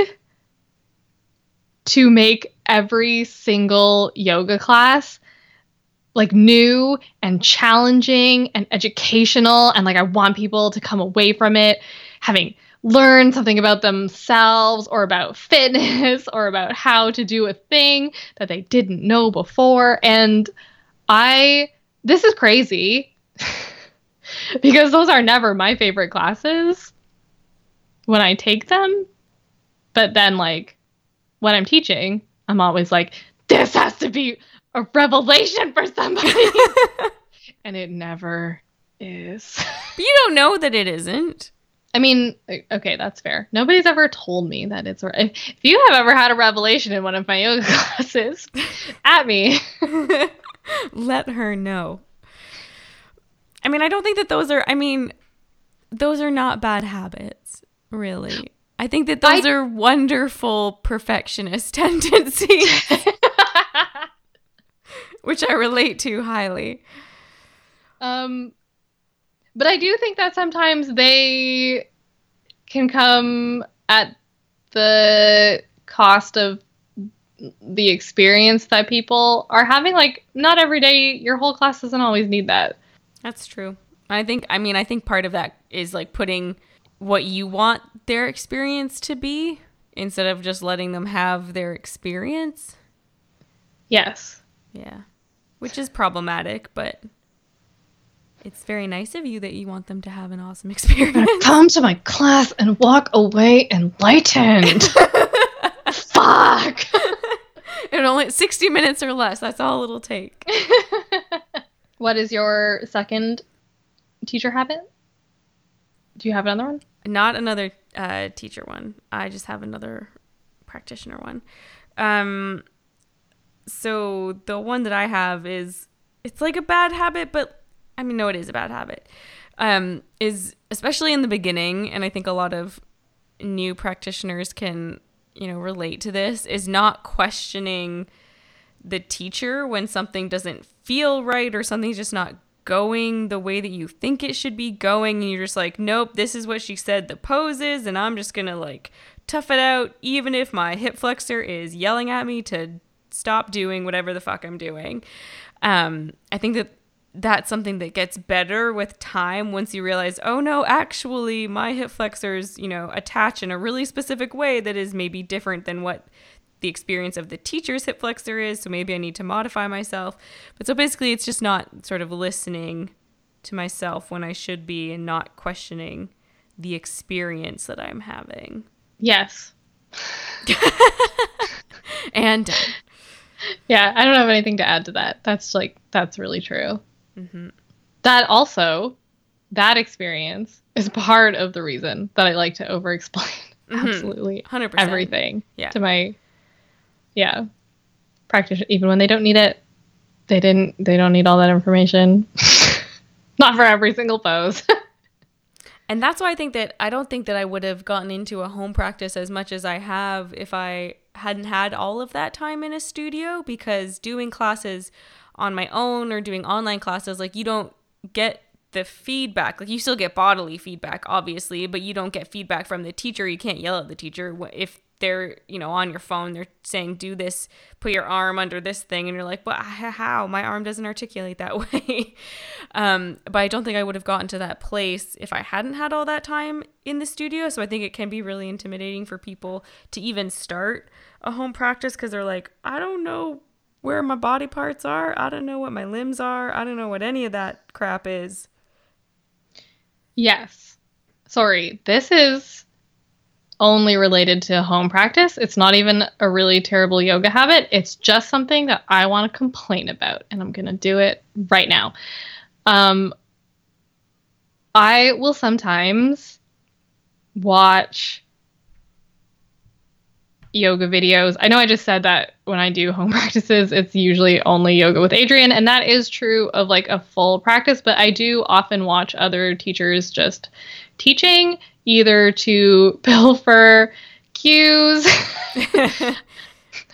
to make every single yoga class like new and challenging and educational and like I want people to come away from it having learned something about themselves or about fitness [laughs] or about how to do a thing that they didn't know before. And I this is crazy [laughs] because those are never my favorite classes when I take them. But then, like, when I'm teaching, I'm always like, this has to be a revelation for somebody. [laughs] [laughs] and it never is. But you don't know that it isn't. I mean, okay, that's fair. Nobody's ever told me that it's. If you have ever had a revelation in one of my yoga classes, at me. [laughs] Let her know. I mean, I don't think that those are. I mean, those are not bad habits really. I think that those I, are wonderful perfectionist [laughs] tendencies, [laughs] which I relate to highly. Um, but I do think that sometimes they can come at the cost of the experience that people are having. Like, not every day, your whole class doesn't always need that. That's true. I think, I mean, I think part of that is like putting what you want their experience to be instead of just letting them have their experience. Yes. Yeah. Which is problematic, but it's very nice of you that you want them to have an awesome [laughs] experience. Come to my class and walk away enlightened. [laughs] Fuck. [laughs] it only 60 minutes or less. That's all it'll take. [laughs] what is your second teacher habit? Do you have another one? Not another uh, teacher one. I just have another practitioner one. Um, so the one that I have is it's like a bad habit, but I mean, no, it is a bad habit. Um, is especially in the beginning, and I think a lot of new practitioners can you know relate to this is not questioning the teacher when something doesn't feel right or something's just not going the way that you think it should be going. And you're just like nope this is what she said the pose is and i'm just gonna like tough it out even if my hip flexor is yelling at me to stop doing whatever the fuck i'm doing. Um, i think that that's something that gets better with time once you realize oh no actually my hip flexors you know attach in a really specific way that is maybe different than what the experience of the teacher's hip flexor is. So maybe I need to modify myself. But so basically, it's just not sort of listening to myself when I should be and not questioning the experience that I'm having. Yes. [laughs] and done. Yeah, I don't have anything to add to that. That's like that's really true. Mm-hmm. That also, that experience is part of the reason that I like to over explain [laughs] mm-hmm. absolutely 100%. everything yeah. to my yeah practitioner even when they don't need it they didn't they don't need all that information [laughs] not for every single pose [laughs] and that's why i think that i don't think that i would have gotten into a home practice as much as i have if i hadn't had all of that time in a studio because doing classes on my own or doing online classes like you don't get the feedback. Like you still get bodily feedback obviously but you don't get feedback from the teacher. You can't yell at the teacher if they're you know on your phone they're saying do this put your arm under this thing and you're like but how? My arm doesn't articulate that [laughs] way. Um, but i don't think i would have gotten to that place if i hadn't had all that time in the studio. So i think it can be really intimidating for people to even start a home practice because they're like i don't know where my body parts are i don't know what my limbs are i don't know what any of that crap is yes sorry this is only related to home practice. It's not even a really terrible yoga habit. It's just something that I want to complain about, and I'm going to do it right now. Um, I will sometimes watch yoga videos. I know I just said that when I do home [laughs] practices, it's usually only yoga with Adriene, and that is true of like a full practice, but I do often watch other teachers just teaching either to [laughs] pilfer cues. [laughs]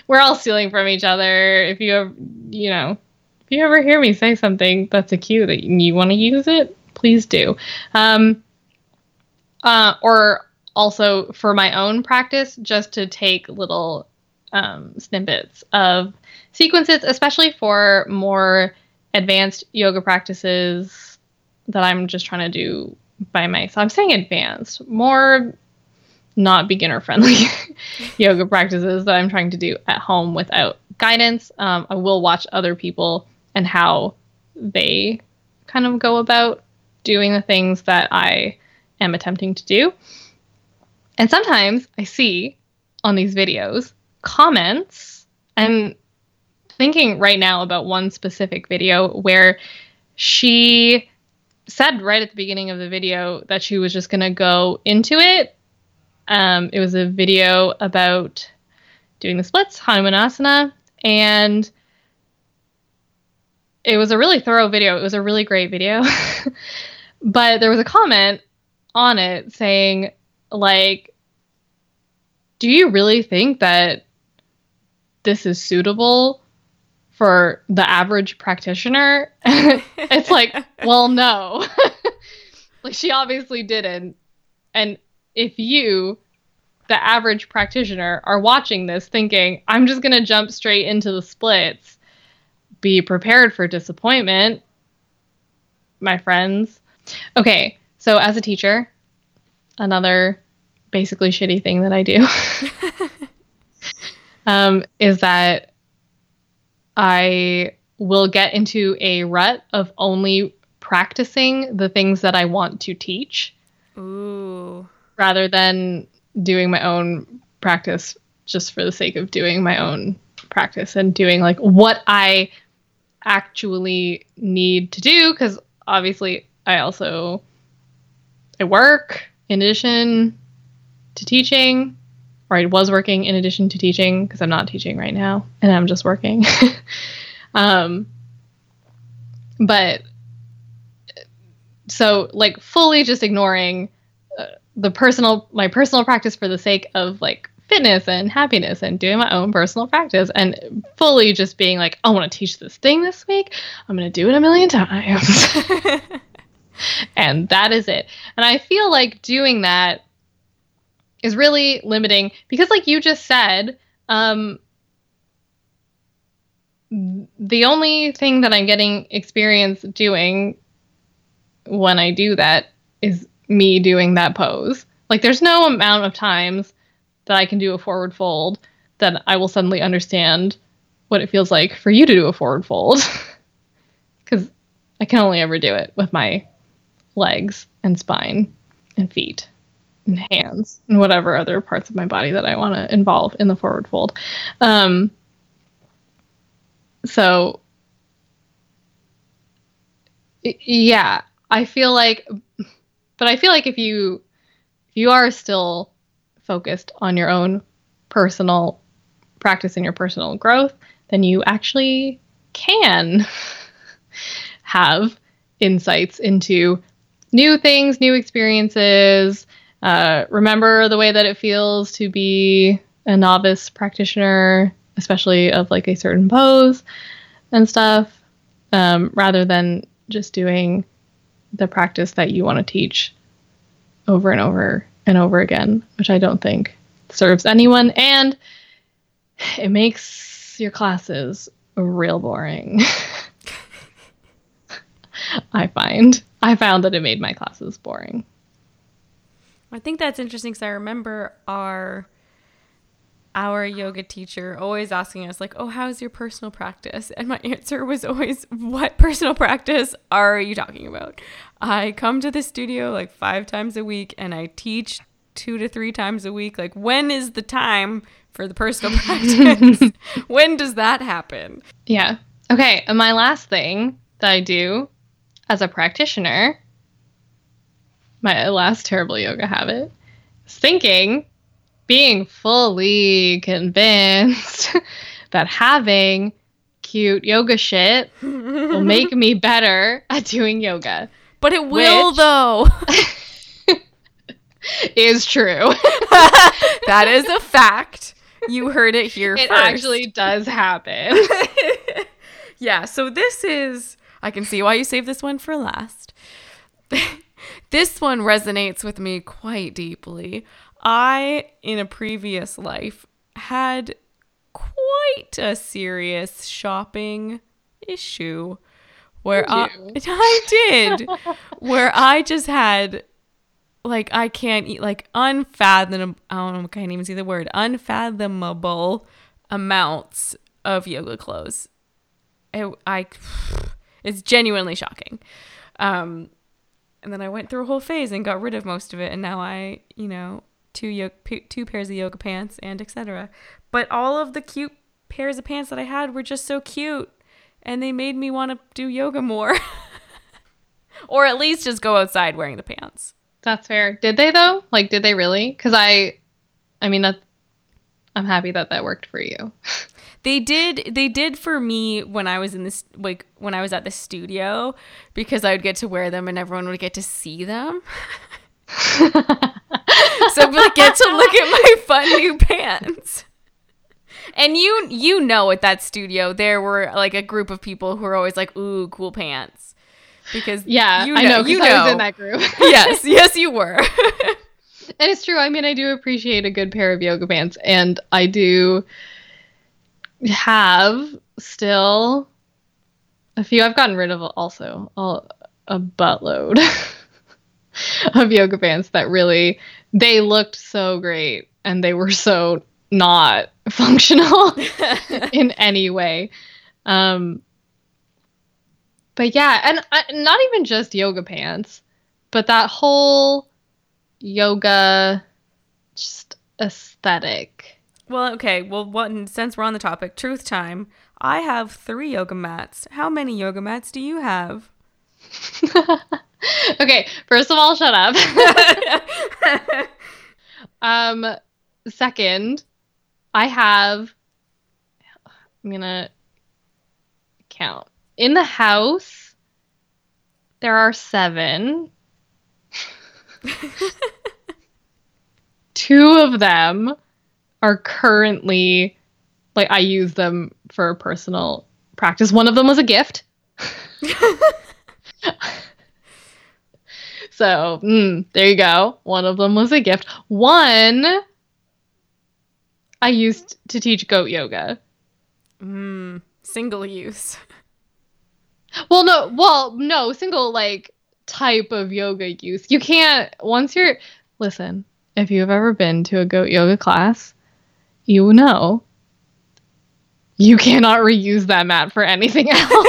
We're all stealing from each other. If you have, you know, if you ever hear me say something that's a cue that you want to use it, please do. Um, uh, or also for my own practice, just to take little um, snippets of sequences, especially for more advanced yoga practices that I'm just trying to do by myself. I'm saying advanced, more not beginner friendly [laughs] yoga practices that I'm trying to do at home without guidance. Um, I will watch other people and how they kind of go about doing the things that I am attempting to do. And sometimes I see on these videos comments. I'm thinking right now about one specific video where she said right at the beginning of the video that she was just going to go into it. Um, it was a video about doing the splits, Hanumanasana, and it was a really thorough video. It was a really great video. [laughs] but there was a comment on it saying, like, do you really think that this is suitable for the average practitioner, [laughs] it's like, [laughs] well, no. [laughs] like she obviously didn't. And if you, the average practitioner, are watching this thinking, I'm just going to jump straight into the splits, be prepared for disappointment, my friends. Okay, so as a teacher, another basically shitty thing that I do [laughs] um, is that I will get into a rut of only practicing the things that I want to teach. Ooh. Rather than doing my own practice just for the sake of doing my own practice and doing like what I actually need to do because obviously I also I work in addition to teaching or I was working in addition to teaching because I'm not teaching right now and I'm just working. [laughs] um, but so like fully just ignoring uh, the personal my personal practice for the sake of like fitness and happiness and doing my own personal practice and fully just being like I want to teach this thing this week. I'm going to do it a million times. [laughs] and that is it. And I feel like doing that is really limiting because like you just said um the only thing that i'm getting experience doing when i do that is me doing that pose. Like there's no amount of times that i can do a forward fold that i will suddenly understand what it feels like for you to do a forward fold. [laughs] Because i can only ever do it with my legs and spine and feet hands and whatever other parts of my body that I want to involve in the forward fold. Um, so, yeah, I feel like, but I feel like if you if you are still focused on your own personal practice and your personal growth, then you actually can [laughs] have insights into new things, new experiences. Uh, remember the way that it feels to be a novice practitioner, especially of like a certain pose and stuff, um, rather than just doing the practice that you want to teach over and over and over again, which I don't think serves anyone. And it makes your classes real boring. [laughs] I find. I found that it made my classes boring. I think that's interesting because I remember our our yoga teacher always asking us like, "Oh, how's your personal practice?" And my [laughs] answer was always, "What personal practice are you talking about?" I come to the studio like 5 times a week and I teach 2 to 3 times a week. Like, when is the time for the personal [laughs] practice? [laughs] when does that happen? Yeah. Okay, and my last thing that I do as a practitioner, my last terrible yoga habit, is thinking being fully convinced [laughs] that having cute yoga shit will [laughs] make me better at doing yoga. But it will, Which- though. [laughs] Is true. that is a fact. You heard it here it first. actually does happen. yeah, so this is I can see why you saved this one for last. This one resonates with me quite deeply. I in a previous life had quite a serious shopping issue where I? [laughs] I did where I just had like I can't eat like unfathomable I don't know, I can't even see the word unfathomable amounts of yoga clothes. It, I [sighs] it's genuinely shocking. Um and then I went through a whole phase and got rid of most of it and now I, you know, two yo- p- two pairs of yoga pants and etc. But all of the cute pairs of pants that I had were just so cute and they made me want to do yoga more. [laughs] or at least just go outside wearing the pants. That's fair. Did they though? Like, did they really? Because I, I mean, that I'm happy that that worked for you. [laughs] They did they did for me when I was in this like when I was at the studio because I would get to wear them and everyone would get to see them. so I'd like get to look at my fun new pants. And you you know at that studio there were like a group of people who were always like, ooh, cool pants. Because yeah, you I know. you know. in that group. [laughs] [laughs] yes, yes you were. [laughs] And it's true. I mean, I do appreciate a good pair of yoga pants, and I do have still a few. I've gotten rid of also a, a buttload [laughs] of yoga pants that really they looked so great, and they were so not [laughs] functional [laughs] in any way. Um, but yeah, and I, not even just yoga pants, but that whole yoga just aesthetic. Well, okay. Well, one since we're on the topic, truth time. I have three yoga mats. How many yoga mats do you have? [laughs] okay, first of all, shut up. [laughs] um, second, I have. I'm gonna count in the house. There are seven. [laughs] Two of them are currently like I use them for personal practice. One of them was a gift. [laughs] so mm, there you go. One of them was a gift. One I used to teach goat yoga. mm, single use. Well, no, well, no, single like type of yoga use. You can't once you're listen, if you've ever been to a goat yoga class, you know you cannot reuse that mat for anything [laughs] else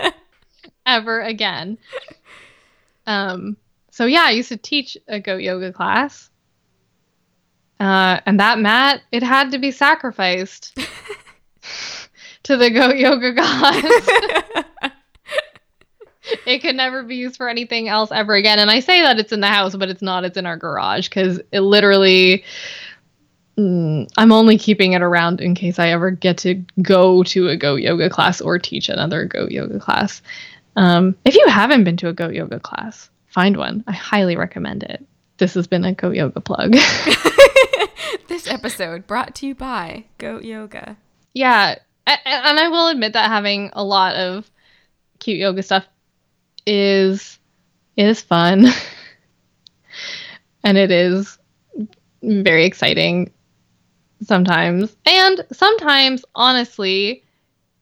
[laughs] ever again. Um so yeah, I used to teach a goat yoga class Uh, and that mat, it had to be sacrificed [laughs] to the goat yoga gods. it could never be used for anything else ever again. And I say that it's in the house, but it's not. It's in our garage because it literally. Mm, I'm only keeping it around in case I ever get to go to a goat yoga class or teach another goat yoga class. Um, if you haven't been to a goat yoga class, find one. I highly recommend it. This has been a goat yoga plug. [laughs] this episode brought to you by Goat Yoga. Yeah, and I will admit that having a lot of cute yoga stuff is is fun. [laughs] and it is very exciting sometimes. And sometimes, honestly,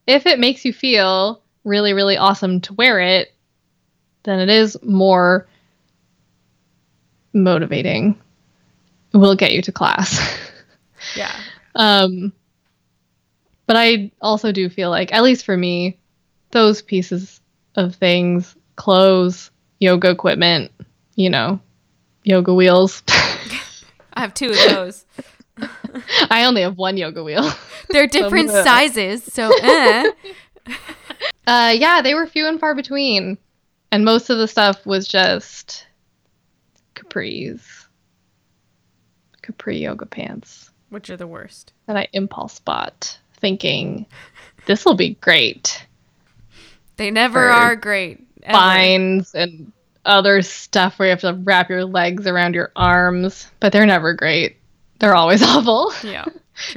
if it makes you feel really, really awesome to wear it, then it is more motivating. It will get you to class. [laughs] Yeah. um, but I also do feel like, at least for me, those pieces of things, clothes, yoga equipment, you know, yoga wheels. [laughs] [laughs] I have two of those. I only have one yoga wheel. [laughs] They're different so, sizes, so [laughs] eh. uh, yeah, they were few and far between, and most of the stuff was just capris, capri yoga pants, which are the worst. That I impulse bought, thinking this will be great. They never are great. Binds and other stuff where you have to wrap your legs around your arms, but they're never great. They're always [laughs] awful. Yeah.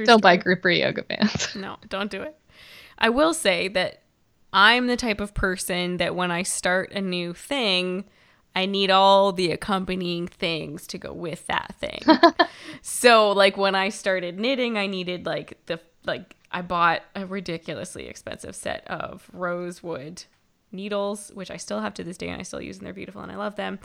don't buy Grippery yoga pants. [laughs] No, don't do it. I will say that I'm the type of person that when I start a new thing, I need all the accompanying things to go with that thing. [laughs] so like when I started knitting, I needed like the like I bought a ridiculously expensive set of rosewood needles, which I still have to this day and I still use and they're beautiful and I love them.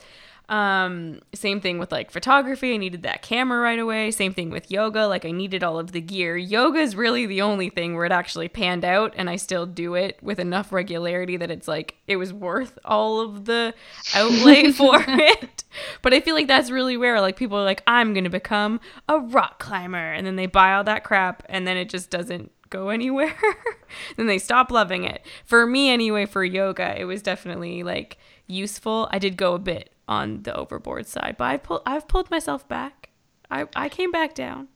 Um, same thing with like photography. I needed that camera right away. Same thing with yoga. Like I needed all of the gear. Yoga is really the only thing where it actually panned out and I still do it with enough regularity that it's like it was worth all of the outlay [laughs] for it. But I feel like that's really rare. Like people are like, I'm gonna become a rock climber and then they buy all that crap and then it just doesn't go anywhere. [laughs] then they stop loving it. For me anyway, for yoga, it was definitely like useful. I did go a bit on the overboard side, but I pull I've pulled myself back. I I came back down.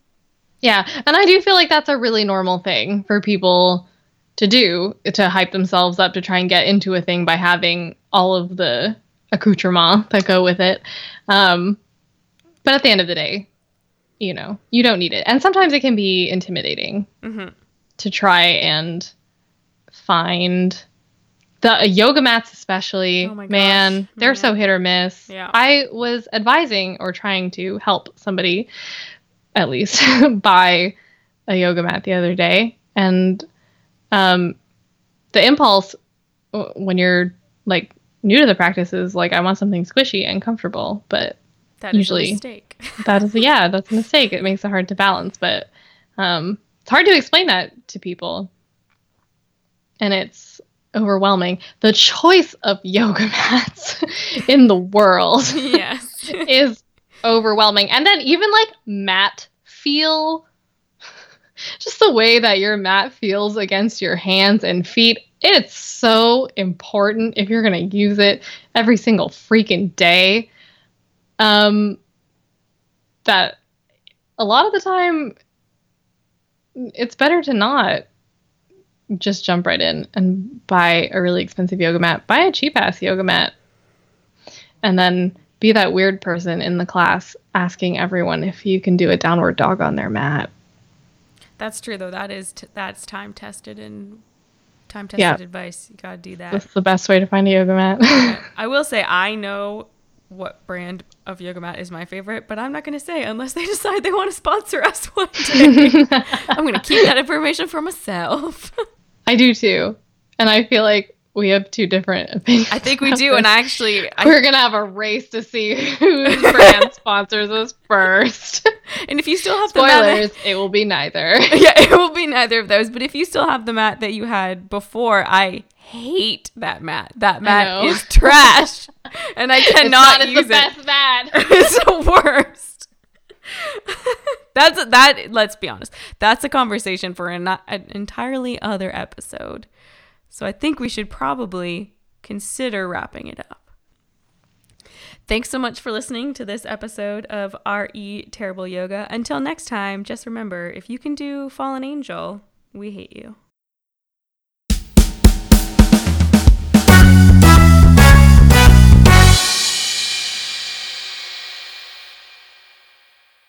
Yeah, and I do feel like that's a really normal thing for people to do to hype themselves up to try and get into a thing by having all of the accoutrements that go with it. Um, but at the end of the day, you know, you don't need it, and sometimes it can be intimidating mm-hmm. To try and find the yoga mats especially. Oh man they're yeah. so hit or miss. Yeah. i was advising or trying to help somebody at least [laughs] buy a yoga mat the other day. And um the impulse when you're like new to the practice is like i want something squishy and comfortable but that usually mistake. that is [laughs] yeah that's a mistake. It makes it hard to balance but um it's hard to explain that to people and it's overwhelming. The choice of yoga [laughs] mats in the world [laughs] yes. [laughs] is overwhelming. And then even like mat feel just the way that your mat feels against your hands and feet it's so important if you're going to use it every single freaking day um that a lot of the time it's better to not just jump right in and buy a really expensive yoga mat. Buy a cheap ass yoga mat. And then be that weird person in the class asking everyone if you can do a downward dog on their mat. That's true though. That is t- that's time tested and time tested yeah. advice. You got to do that. That's the best way to find a yoga mat. [laughs] I will say I know what brand of yoga mat is my favorite, but I'm not going to say unless they [laughs] decide they want to sponsor us one day. [laughs] I'm going to keep that information for myself. [laughs] I do too. And I feel like we have two different opinions. I think we do, this. and I actually we're gonna have a race to see whose [laughs] brand sponsors us first. And if you still have spoilers, it will be neither. [laughs] Yeah, it will be neither of those. But if you still have the mat that you had before, I hate that mat. That mat is trash, and I [laughs] cannot it's use the it. Best mat. it's the worst. that's that. Let's be honest. That's a conversation for an, an entirely other episode. So I think we should probably consider wrapping it up. Thanks so much for listening to this episode of RE Terrible Yoga. Until next time, just remember if you can do Fallen Angel, we hate you.